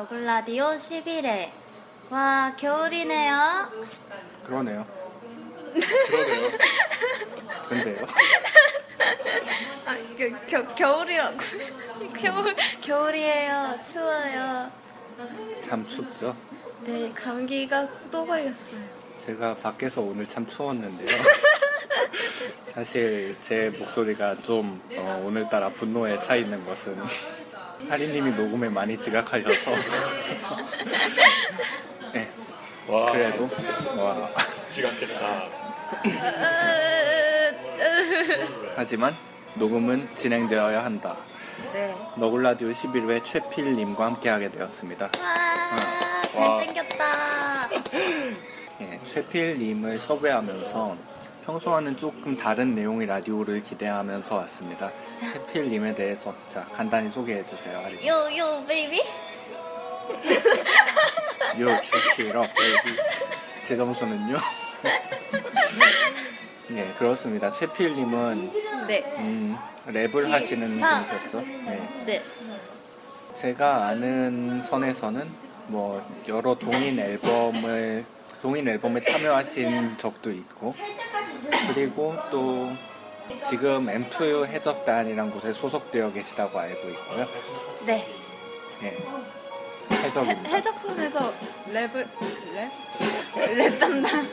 너굴 라디오 11회. 와, 겨울이네요. 그러네요. 그러네요. 근데요? 아, 겨, 겨, 겨울이라고. 겨울, 겨울이에요. 추워요. 참 춥죠? 네, 감기가 또 걸렸어요. 제가 밖에서 오늘 참 추웠는데요. 사실 제 목소리가 좀 어, 오늘따라 분노에 차 있는 것은 하리님이 녹음에 많이 지각하셔서 네, 와, 그래도 와 지각했다. 하지만 녹음은 진행되어야 한다. 네. 너굴라디오 11회 최필님과 함께하게 되었습니다. 와, 와. 잘생겼다. 예, 최필님을 섭외하면서 평소와는 조금 다른 내용의 라디오를 기대하면서 왔습니다. 최필님에 대해서 자 간단히 소개해 주세요. 하리. Yo, Yo, baby? Yo 최필어 baby. 제 점수는요. 예, 그렇습니다. 최필님은 네. 음, 랩을 하시는 아. 분이셨죠. 네. 네. 제가 아는 선에서는 뭐 여러 동인 앨범을 동인 앨범에 참여하신 적도 있고 그리고 또 지금 M2 해적단이란 곳에 소속되어 계시다고 알고 있고요. 네. 예. 해, 해적입니다. 해적선에서 랩을, 랩? 랩 담당.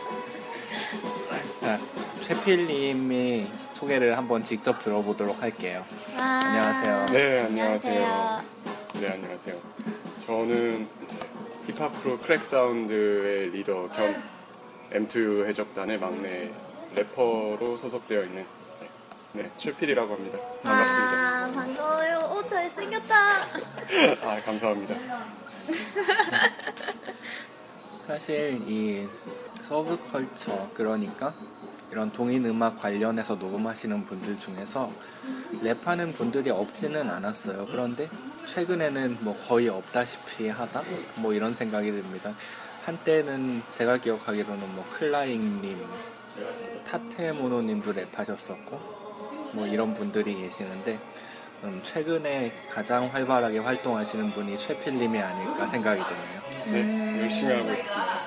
자, 최필님이 소개를 한번 직접 들어보도록 할게요. 와. 안녕하세요. 네, 안녕하세요. 네, 안녕하세요. 저는 힙합 크루 Crack Sound의 리더 겸 M2 해적단의 막내 래퍼로 소속되어 있는 네, 네 최필이라고 합니다. 반갑습니다. 아, 반가워요. 오, 잘생겼다. 아, 감사합니다. 사실 이 서브컬처 그러니까 이런 동인 음악 관련해서 녹음하시는 분들 중에서 랩하는 분들이 없지는 않았어요. 그런데 최근에는 뭐 거의 없다시피 하다 뭐 이런 생각이 듭니다. 한때는 제가 기억하기로는 뭐 클라잉님, 타테모노님도 랩하셨었고 뭐 이런 분들이 계시는데 음, 최근에 가장 활발하게 활동하시는 분이 최필님이 아닐까 생각이 드네요. 네, 열심히 하고 있습니다.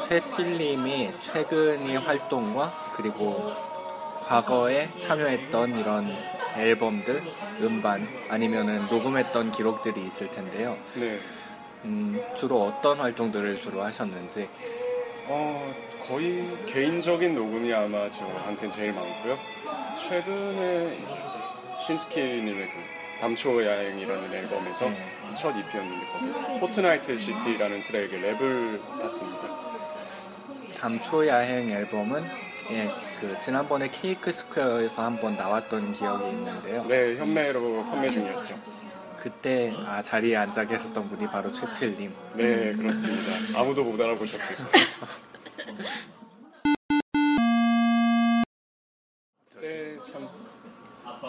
최필님이 최근의 활동과 그리고 과거에 참여했던 이런 앨범들, 음반 아니면은 녹음했던 기록들이 있을 텐데요. 네, 음, 주로 어떤 활동들을 주로 하셨는지 어, 거의 개인적인 녹음이 아마 저한테는 제일 많고요. 최근에 신스키님의 그 담초 야행이라는 앨범에서 네. 첫 EP였는데 거기 포트나이트 시티라는 트랙에 랩을 탔습니다. 담초 야행 앨범은 예, 그 지난번에 케이크 스퀘어에서 한번 나왔던 기억이 있는데요. 네, 현매로 판매 중이었죠. 그때 아, 자리에 앉아 계셨던 분이 바로 최필님. 네, 그렇습니다. 아무도 못 알아보셨을 거예요. 그때 참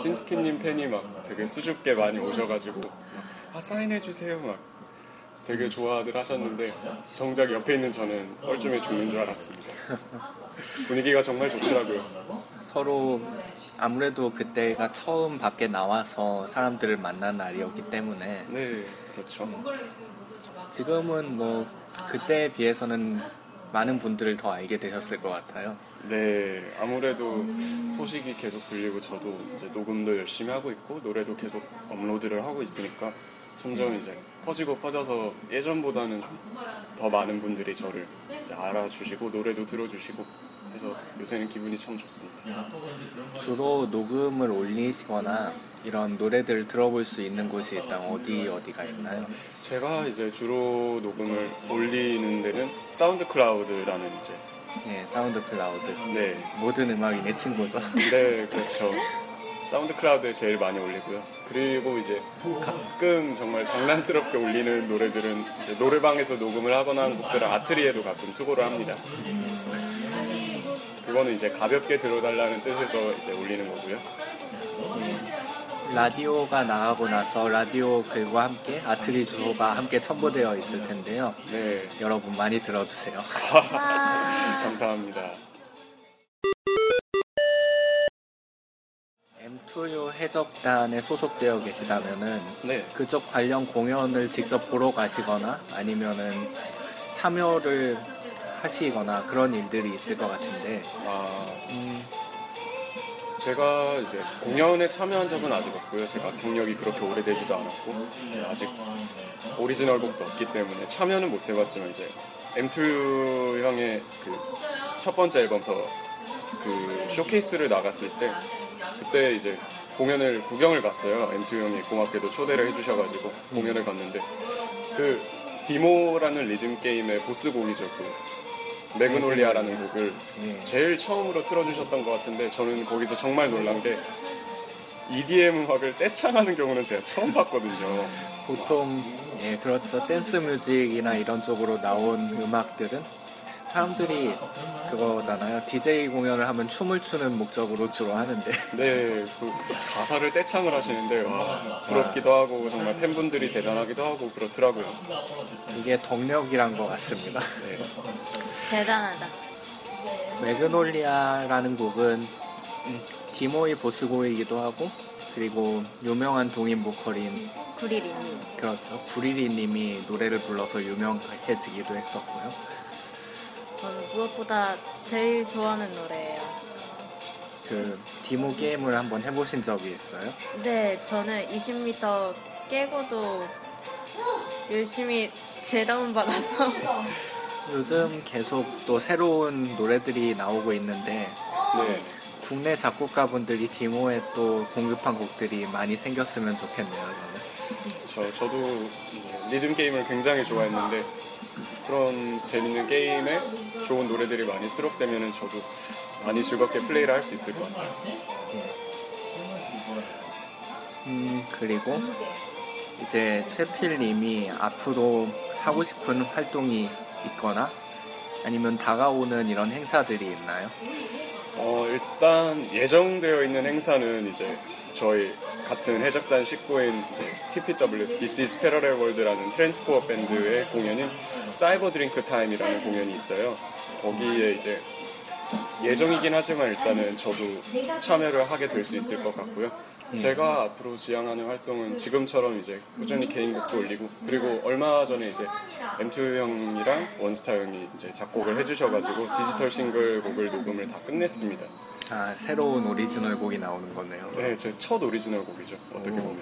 신스키님 팬이 막 되게 수줍게 많이 오셔가지고 아 사인해 주세요 막 되게 좋아들 하셨는데 정작 옆에 있는 저는 뻘쭘해 죽는 줄 알았습니다. 분위기가 정말 좋더라고요. 서로 아무래도 그때가 처음 밖에 나와서 사람들을 만난 날이었기 때문에 네, 그렇죠. 지금은 뭐 그때에 비해서는 많은 분들을 더 알게 되셨을 것 같아요. 네, 아무래도 소식이 계속 들리고 저도 이제 녹음도 열심히 하고 있고 노래도 계속 업로드를 하고 있으니까 점점 이제 퍼지고 퍼져서 예전보다는 좀더 많은 분들이 저를 이제 알아주시고 노래도 들어주시고 해서 요새는 기분이 참 좋습니다. 주로 녹음을 올리시거나 이런 노래들을 들어볼 수 있는 곳이 일단 어디 어디가 있나요? 제가 이제 주로 녹음을 올리는 데는 SoundCloud라는 이제 예, SoundCloud. 네, 모든 음악이 내 친구죠. 네, 그렇죠. SoundCloud에 제일 많이 올리고요. 그리고 이제 가끔 정말 장난스럽게 올리는 노래들은 이제 노래방에서 녹음을 하거나 하는 곡들은 아트리에도 가끔 투고를 합니다. 그거는 이제 가볍게 들어달라는 뜻에서 이제 올리는 거고요. 라디오가 나가고 나서 라디오 글과 함께 아트리 주소가 함께 첨부되어 있을 텐데요. 네, 여러분 많이 들어주세요. 와. 감사합니다. M2U 해적단에 소속되어 계시다면은 네, 그쪽 관련 공연을 직접 보러 가시거나 아니면은 참여를 하시거나 그런 일들이 있을 것 같은데 아, 제가 이제 공연에 참여한 적은 아직 없고요. 제가 경력이 그렇게 오래되지도 않았고 아직 오리지널 곡도 없기 때문에 참여는 못 해봤지만 이제 M2 형의 그 첫 번째 앨범 더그 쇼케이스를 나갔을 때 그때 이제 공연을 구경을 갔어요. M2 형이 고맙게도 초대를 해주셔가지고 공연을 갔는데 그 Deemo라는 리듬 게임의 보스 곡이죠. 그 Magnolia라는 곡을 예. 제일 처음으로 틀어주셨던 것 같은데 저는 거기서 정말 놀란 게 EDM 음악을 떼창하는 경우는 제가 처음 봤거든요. 보통 예 그렇죠 댄스 뮤직이나 이런 쪽으로 나온 음악들은 사람들이 그거잖아요 DJ 공연을 하면 춤을 추는 목적으로 주로 하는데 네, 그 가사를 떼창을 하시는데 와, 부럽기도 하고 정말 팬분들이 대단하기도 하고 그렇더라고요. 이게 덕력이란 것 같습니다. 네. 대단하다. Magnolia라는 곡은 음, Deemo의 보스곡이기도 하고 그리고 유명한 동인 보컬인 구리리님. 그렇죠 구리리님이 노래를 불러서 유명해지기도 했었고요. 저는 무엇보다 제일 좋아하는 노래예요. 그 디모 게임을 한번 해보신 적이 있어요? 네, 저는 20m 깨고도 열심히 재다운 받아서 요즘 계속 또 새로운 노래들이 나오고 있는데 네. 국내 작곡가분들이 디모에 또 공급한 곡들이 많이 생겼으면 좋겠네요. 저는. 저, 저도 이제 리듬 게임을 굉장히 좋아했는데 그런 재밌는 게임에 좋은 노래들이 많이 수록되면 저도 많이 즐겁게 플레이를 할 수 있을 것 같아요. 음 그리고 이제 최필님이 앞으로 하고 싶은 활동이 있거나 아니면 다가오는 이런 행사들이 있나요? 어, 일단 예정되어 있는 행사는 이제 저희 같은 해적단 식구인 TPW This is Parallel World라는 trancecore 밴드의 공연인 Cyber Drink Time이라는 공연이 있어요. 거기에 이제 예정이긴 하지만 일단은 저도 참여를 하게 될 수 있을 것 같고요. 제가 앞으로 지향하는 활동은 지금처럼 이제 꾸준히 개인 곡도 올리고 그리고 얼마 전에 이제 M2 형이랑 원스타 형이 이제 작곡을 해주셔가지고 디지털 싱글 곡을 녹음을 다 끝냈습니다. 아 새로운 오리지널 곡이 나오는 거네요. 네, 제 첫 오리지널 곡이죠. 어떻게 오. 보면.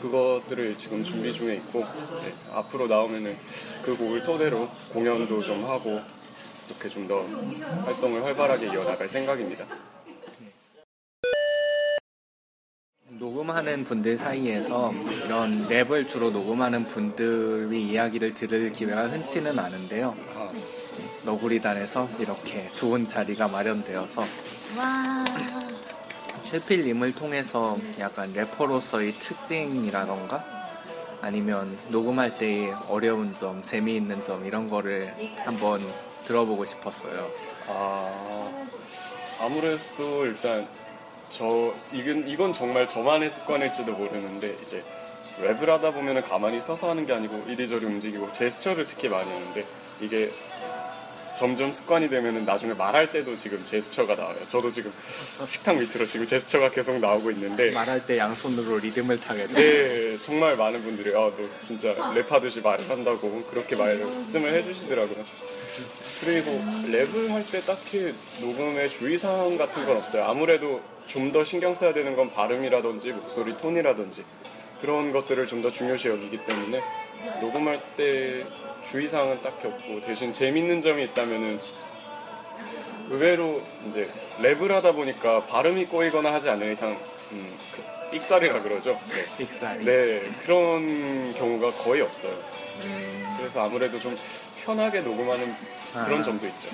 그것들을 지금 준비 중에 있고 네, 앞으로 나오면은 그 곡을 토대로 공연도 좀 하고 이렇게 좀 더 활동을 활발하게 이어나갈 생각입니다. 녹음하는 분들 사이에서 이런 랩을 주로 녹음하는 분들의 이야기를 들을 기회가 흔치는 않은데요. 아, 너구리단에서 이렇게 좋은 자리가 마련되어서 와. 최필님을 통해서 약간 래퍼로서의 특징이라던가 아니면 녹음할 때의 어려운 점, 재미있는 점 이런 거를 한번 들어보고 싶었어요. 아 아무래도 일단 저 이건 이건 정말 저만의 습관일지도 모르는데 이제 랩을 하다 보면은 가만히 서서 하는 게 아니고 이리저리 움직이고 제스처를 특히 많이 하는데 이게 점점 습관이 되면은 나중에 말할 때도 지금 제스처가 나와요. 저도 지금 식탁 밑으로 지금 제스처가 계속 나오고 있는데 말할 때 양손으로 리듬을 타게 돼. 네, 정말 많은 분들이 아, 너 진짜 랩하듯이 말을 한다고 그렇게 말씀을 해주시더라고요. 그리고 랩을 할 때 딱히 녹음에 주의사항 같은 건 없어요. 아무래도 좀 더 신경 써야 되는 건 발음이라든지 목소리 톤이라든지 그런 것들을 좀 더 중요시 여기기 때문에 녹음할 때 주의사항은 딱히 없고 대신 재밌는 점이 있다면은 의외로 이제 랩을 하다 보니까 발음이 꼬이거나 하지 않는 이상 음, 그 삑살이라 그러죠. 네. 빅살. 네, 그런 경우가 거의 없어요. 그래서 아무래도 좀 편하게 녹음하는 그런 아. 점도 있죠.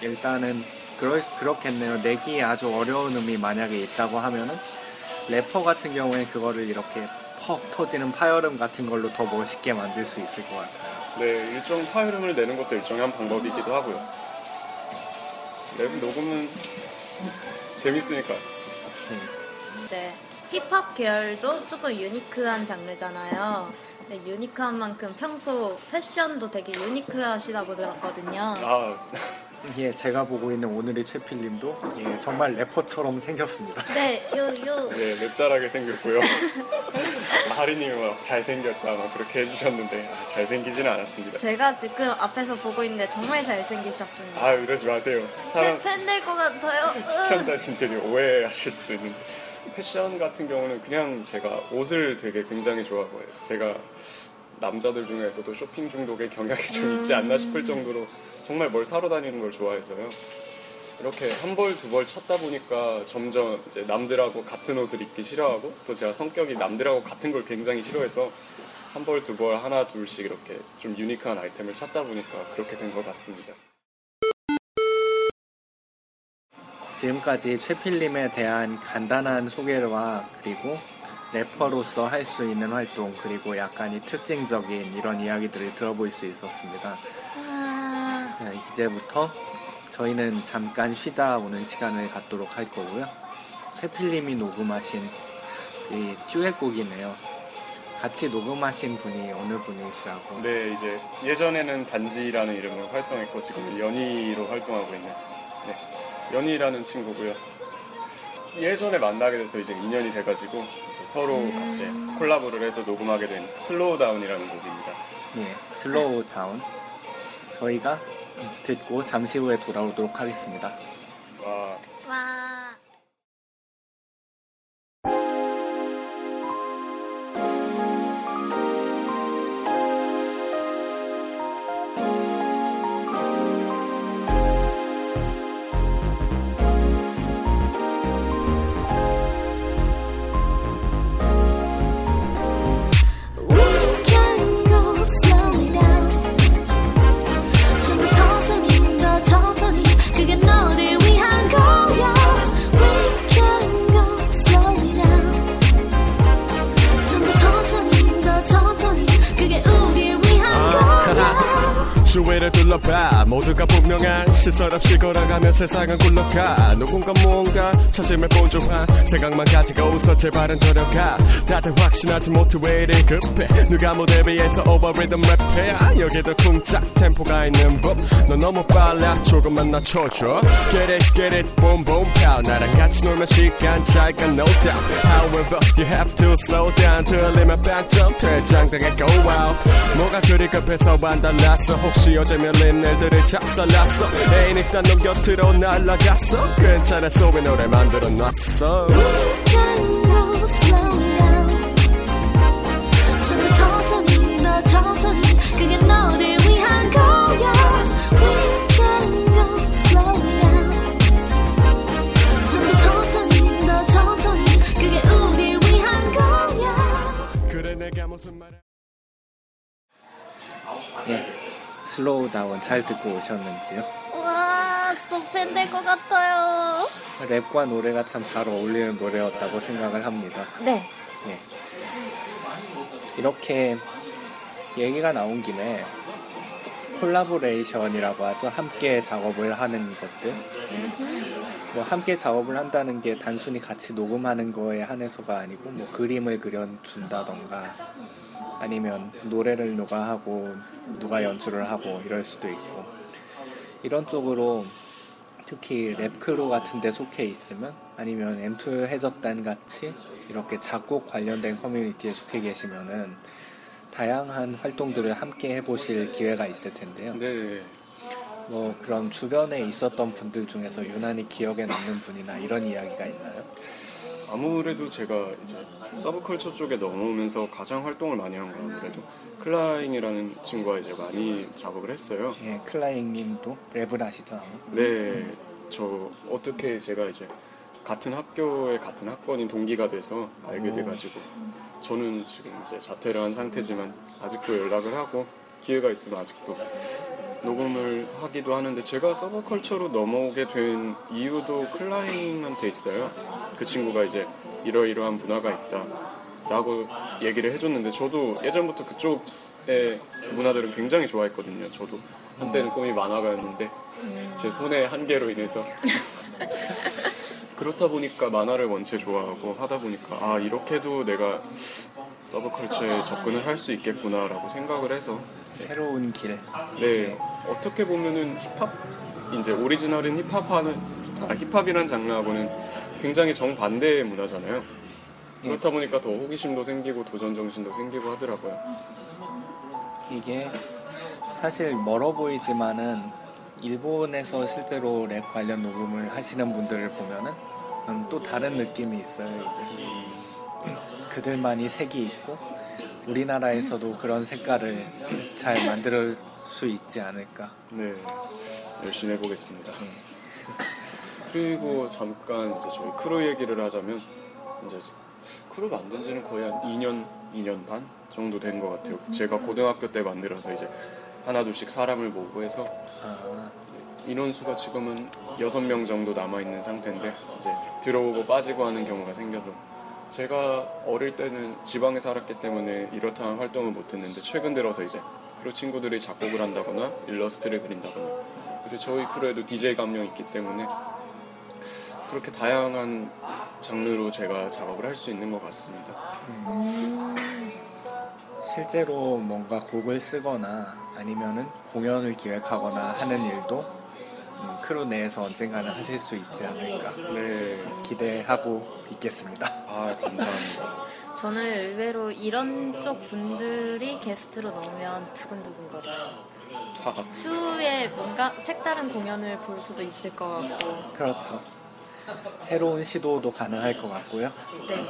일단은 그러, 그렇겠네요. 내기 아주 어려운 음이 만약에 있다고 하면은 래퍼 같은 경우에 그거를 이렇게 퍽 터지는 파열음 같은 걸로 더 멋있게 만들 수 있을 것 같아요. 네, 일정 파일음을 내는 것도 일종의 한 방법이기도 하고요. 랩 녹음은 재밌으니까. 이제 힙합 계열도 조금 유니크한 장르잖아요. 근데 유니크한 만큼 평소 패션도 되게 유니크하시다고 들었거든요. 아, 예, 제가 보고 있는 오늘의 최필님도 예, 정말 래퍼처럼 생겼습니다. 네, 요, 요. 네, 맵잘하게 생겼고요. 하리님이 막 잘생겼다 막 그렇게 해주셨는데 아, 잘생기지는 않았습니다. 제가 지금 앞에서 보고 있는데 정말 잘생기셨습니다. 아, 이러지 마세요. 사람 팬될 것 같아요. 시청자님들이 오해하실 수도 있는데 패션 같은 경우는 그냥 제가 옷을 되게 굉장히 좋아해요. 제가 남자들 중에서도 쇼핑 중독의 경향이 좀 있지 않나 싶을 정도로 정말 뭘 사러 다니는 걸 좋아해서요. 이렇게 한 벌 두 벌 찾다 보니까 점점 이제 남들하고 같은 옷을 입기 싫어하고 또 제가 성격이 남들하고 같은 걸 굉장히 싫어해서 한 벌 두 벌 하나 둘씩 이렇게 좀 유니크한 아이템을 찾다 보니까 그렇게 된 것 같습니다. 지금까지 최필님에 대한 간단한 소개와 그리고 래퍼로서 할 수 있는 활동 그리고 약간 이 특징적인 이런 이야기들을 들어볼 수 있었습니다. 아, 자, 이제부터 저희는 잠깐 쉬다 오는 시간을 갖도록 할 거고요. 최필님이 녹음하신 이 듀엣곡이네요. 같이 녹음하신 분이 어느 분이시라고? 네, 이제 예전에는 단지라는 이름으로 활동했고 지금은 연희로 활동하고 있는 네, 연희라는 친구고요. 예전에 만나게 돼서 이제 인연이 돼가지고 이제 서로 같이 콜라보를 해서 녹음하게 된 Slow Down이라는 곡입니다. 예, 슬로우 다운. 저희가 듣고 잠시 후에 돌아오도록 하겠습니다. 와, 와. 시설 없이 걸어가면 세상은 굴러가. 누군가 뭔가 찾음을 본조한 생각만 가지고 웃어 제발은 저려가. 다들 확신하지 못해 왜 이리 급해. 누가 무대 위에서 오버리듬 랩해 여기도 쿵짝 템포가 있는 법너 너무 빨라. 조금만 낮춰줘. Get it get it. Boom boom pow. 나랑 같이 놀면 시간 잘가 no doubt. However you have to slow down 들리면 빵점 퇴장당해 go out. 뭐가 그리 급해서 안 달랐어? 혹시 어제 밀린 일들을 작살났어 애인 일단 놈 곁으로 날아갔어 괜찮았어 왜 노래 만들어 놨어 can go slowly down. 좀더 천천히 더 천천히 그게 너를 위한 거야. We can go slowly down. 좀더 천천히 더 천천히 그게 우릴 위한 거야. 그래 내가 무슨 말 예, Slow Down 잘 듣고 오셨는지요? 와, 팬될 것 같아요. 랩과 노래가 참 잘 어울리는 노래였다고 생각을 합니다. 네. 예. 이렇게 얘기가 나온 김에 콜라보레이션이라고 하죠. 함께 작업을 하는 것들. 뭐 함께 작업을 한다는 게 단순히 같이 녹음하는 거에 한해서가 아니고 뭐 그림을 그려준다던가 아니면 노래를 누가 하고 누가 연주를 하고 이럴 수도 있고 이런 쪽으로 특히 랩크루 같은 데 속해 있으면 아니면 M2 해적단 같이 이렇게 작곡 관련된 커뮤니티에 속해 계시면은 다양한 활동들을 함께 해보실 기회가 있을 텐데요. 네, 뭐 그런 주변에 있었던 분들 중에서 유난히 기억에 남는 분이나 이런 이야기가 있나요? 아무래도 제가 이제 서브컬처 쪽에 넘어오면서 가장 활동을 많이 한 건 아무래도 클라잉이라는 친구와 이제 많이 작업을 했어요. 예, 클라잉님도 랩을 하시죠? 아마? 네, 저 어떻게 제가 이제 같은 학교에 같은 학번인 동기가 돼서 알게 오. 돼가지고 저는 지금 이제 자퇴를 한 상태지만 아직도 연락을 하고 기회가 있으면 아직도 녹음을 하기도 하는데 제가 서브컬처로 넘어오게 된 이유도 클라잉한테 있어요. 그 친구가 이제 이러이러한 문화가 있다 라고 얘기를 해줬는데 저도 예전부터 그쪽의 문화들을 굉장히 좋아했거든요. 저도 한때는 꿈이 만화가였는데 제 손의 한계로 인해서 그렇다 보니까 만화를 원체 좋아하고 하다 보니까 아 이렇게도 내가 서브컬처에 접근을 할 수 있겠구나라고 생각을 해서 새로운 길. 네 어떻게 보면은 힙합 이제 오리지널인 힙합하는 아, 힙합이란 장르하고는 굉장히 정반대의 문화잖아요. 그렇다 보니까 더 호기심도 생기고 도전 정신도 생기고 하더라고요. 이게 사실 멀어 보이지만은 일본에서 실제로 랩 관련 녹음을 하시는 분들을 보면은 음, 또 다른 느낌이 있어요. 이제 그들만이 색이 있고 우리나라에서도 그런 색깔을 잘 만들 수 있지 않을까. 네 열심히 해보겠습니다. 네. 그리고 잠깐 이제 저희 크루 얘기를 하자면 이제 크루 만든 지는 거의 한 2년, 2년 반 정도 된 것 같아요. 제가 고등학교 때 만들어서 이제 하나둘씩 사람을 모으고 해서 아, 인원수가 지금은 6명 정도 남아있는 상태인데 이제 들어오고 빠지고 하는 경우가 생겨서 제가 어릴 때는 지방에 살았기 때문에 이렇다한 활동을 못했는데 최근 들어서 이제 크루 친구들이 작곡을 한다거나 일러스트를 그린다거나 그리고 저희 크루에도 DJ 한 명 있기 때문에 그렇게 다양한 장르로 제가 작업을 할 수 있는 것 같습니다. 실제로 뭔가 곡을 쓰거나 아니면은 공연을 기획하거나 하는 일도 음, 크루 내에서 언젠가는 하실 수 있지 않을까 네, 기대하고 있겠습니다. 아 감사합니다. 저는 의외로 이런 쪽 분들이 게스트로 나오면 두근두근 거려요. 하하. 추후에 뭔가 색다른 공연을 볼 수도 있을 것 같고. 그렇죠. 새로운 시도도 가능할 것 같고요. 네.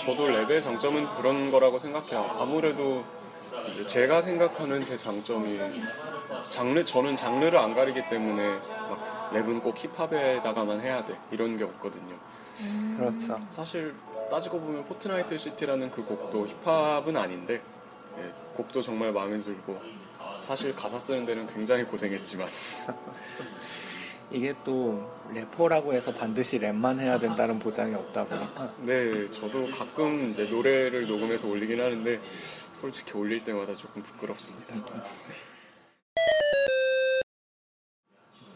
저도 랩의 장점은 그런 거라고 생각해요. 아무래도 이제 제가 생각하는 제 장점이 장르 저는 장르를 안 가리기 때문에 막 랩은 꼭 힙합에다가만 해야 돼 이런 게 없거든요. 그렇죠. 사실 따지고 보면 포트나이트 시티라는 그 곡도 힙합은 아닌데 예, 곡도 정말 마음에 들고 사실 가사 쓰는 데는 굉장히 고생했지만 이게 또 래퍼라고 해서 반드시 랩만 해야 된다는 보장이 없다 보니까 네 저도 가끔 이제 노래를 녹음해서 올리긴 하는데 솔직히 올릴 때마다 조금 부끄럽습니다.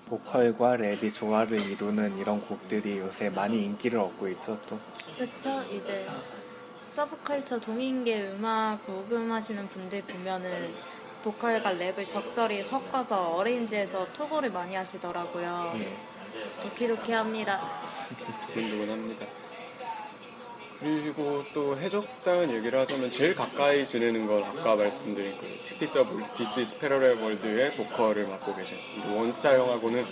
보컬과 랩이 조화를 이루는 이런 곡들이 요새 많이 인기를 얻고 있죠. 또 그렇죠. 이제 서브컬처 동인계 음악 녹음하시는 분들 보면은 보컬과 랩을 적절히 섞어서 어레인지해서 투고를 많이 하시더라고요. 예. 도키도키합니다. 두근두근합니다. 그리고 또 해적단 얘기를 하자면 제일 가까이 지내는 건 아까 말씀드린 그 TPW, This is Parallel World의 보컬을 맡고 계신 이 원스타 형하고는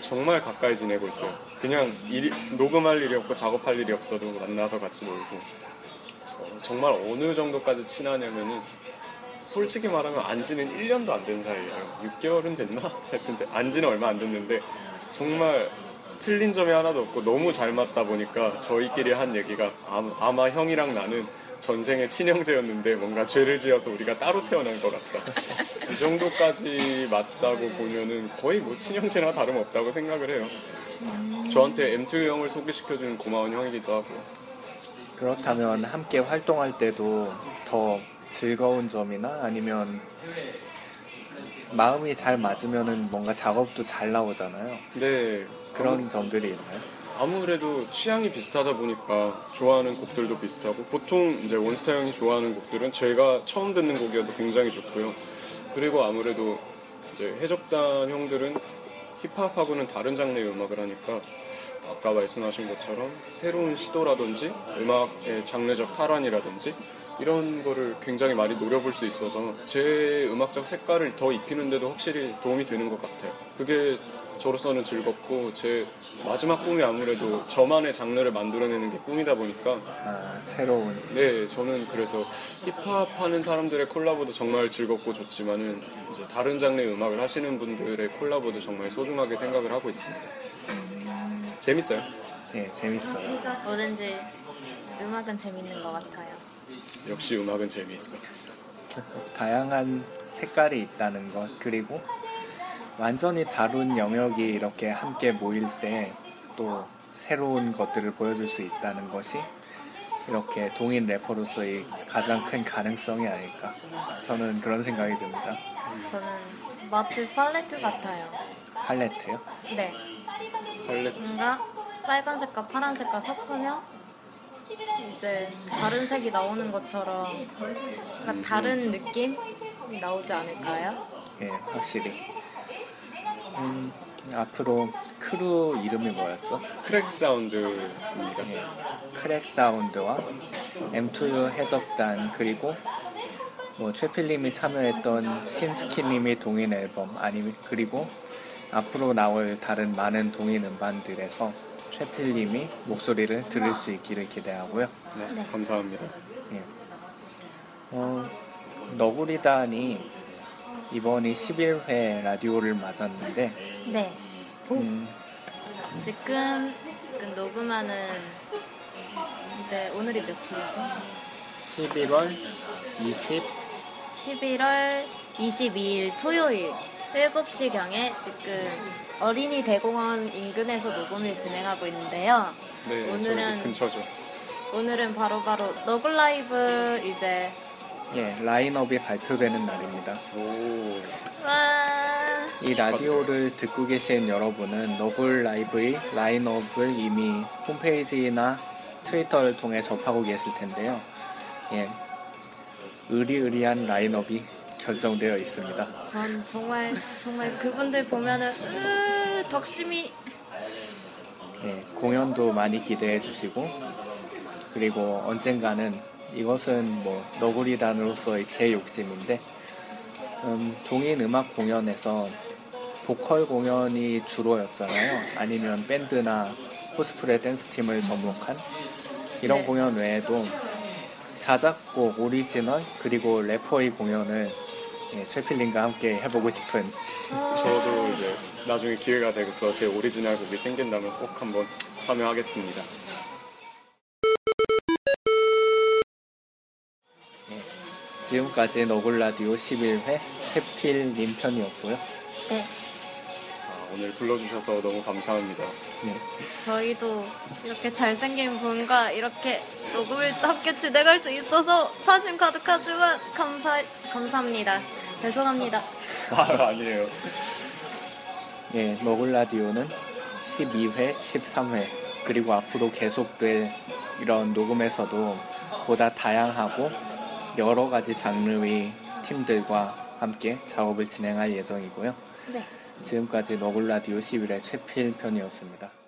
정말 가까이 지내고 있어요. 그냥 일이, 녹음할 일이 없고 작업할 일이 없어도 만나서 같이 놀고 저- 정말 어느 정도까지 친하냐면은 솔직히 말하면 안 지는 1년도 안 된 사이예요. 6개월은 됐나? 하여튼 안 지는 얼마 안 됐는데 정말 틀린 점이 하나도 없고 너무 잘 맞다 보니까 저희끼리 한 얘기가 아마, 아마 형이랑 나는 전생의 친형제였는데 뭔가 죄를 지어서 우리가 따로 태어난 것 같다. 이 정도까지 맞다고 보면은 거의 뭐 친형제나 다름없다고 생각을 해요. 저한테 M2 형을 소개시켜준 고마운 형이기도 하고요. 그렇다면 함께 활동할 때도 더 즐거운 점이나 아니면 마음이 잘 맞으면은 뭔가 작업도 잘 나오잖아요. 근데 그런 점들이 있나요? 아무래도 취향이 비슷하다 보니까 좋아하는 곡들도 비슷하고 보통 이제 원스타 형이 좋아하는 곡들은 제가 처음 듣는 곡이어도 굉장히 좋고요. 그리고 아무래도 이제 해적단 형들은 힙합하고는 다른 장르의 음악을 하니까 아까 말씀하신 것처럼 새로운 시도라든지 음악의 장르적 탈환이라든지 이런 거를 굉장히 많이 노려볼 수 있어서 제 음악적 색깔을 더 입히는데도 확실히 도움이 되는 것 같아요. 그게 저로서는 즐겁고 제 마지막 꿈이 아무래도 저만의 장르를 만들어내는 게 꿈이다 보니까 아, 새로운 네 저는 그래서 힙합 하는 사람들의 콜라보도 정말 즐겁고 좋지만은 이제 다른 장르의 음악을 하시는 분들의 콜라보도 정말 소중하게 생각을 하고 있습니다. 재밌어요. 예, 재밌어요. 뭐든지 음악은 재밌는 것 같아요. 역시 음악은 재미있어. 다양한 색깔이 있다는 것 그리고 완전히 다른 영역이 이렇게 함께 모일 때 또 새로운 것들을 보여줄 수 있다는 것이 이렇게 동인 래퍼로서의 가장 큰 가능성이 아닐까 저는 그런 생각이 듭니다. 저는 마치 팔레트 같아요. 팔레트요? 네. 팔레트 뭔가 빨간색과 파란색과 섞으면 이제 다른 색이 나오는 것처럼 다른 느낌이 나오지 않을까요? 예, 확실히. 음, 앞으로 크루 이름이 뭐였죠? 크랙 사운드입니다. 예, 크랙 사운드와 M2U 해적단 그리고 뭐 최필님이 참여했던 신스키님이 동인 앨범 아니면 그리고 앞으로 나올 다른 많은 동인 음반들에서 최필님이 목소리를 들을 수 있기를 기대하고요. 네, 감사합니다. 예. 어, 너구리단이 이번이 11회 라디오를 맞았는데 네. 음, 지금 지금 녹음하는 이제 오늘이 며칠이죠? 11월 20 11월 22일 토요일 7시 경에 지금 어린이 대공원 인근에서 녹음을 진행하고 있는데요. 네, 저희 집 오늘은 근처죠. 오늘은 바로바로 너굴 라이브 이제 예, 라인업이 발표되는 날입니다. 오, 와 이 라디오를 듣고 계신 여러분은 너굴 라이브의 라인업을 이미 홈페이지나 트위터를 통해 접하고 계실 텐데요. 예, 의리의리한 라인업이 결정되어 있습니다. 전 정말 정말 그분들 보면은 으, 덕심이 예, 공연도 많이 기대해 주시고 그리고 언젠가는 이것은 뭐 너구리단으로서의 제 욕심인데 음, 동인 음악 공연에서 보컬 공연이 주로였잖아요. 아니면 밴드나 코스프레 댄스 팀을 접목한 이런 네. 공연 외에도 자작곡, 오리지널 그리고 래퍼의 공연을 예, 최필님과 함께 해보고 싶은 저도 이제 나중에 기회가 돼서 제 오리지널 곡이 생긴다면 꼭 한번 참여하겠습니다. 지금까지 너굴라디오 11회 최필님 편이었고요. 네 아, 오늘 불러주셔서 너무 감사합니다. 네. 저희도 이렇게 잘생긴 분과 이렇게 녹음을 함께 진행할 수 있어서 사심 가득하지만 감사 감사합니다. 죄송합니다. 아, 아니에요. 예, 너굴라디오는 12회, 13회, 그리고 앞으로 계속될 이런 녹음에서도 보다 다양하고 여러 가지 장르의 팀들과 함께 작업을 진행할 예정이고요. 네. 지금까지 너굴라디오 11회 최필 편이었습니다.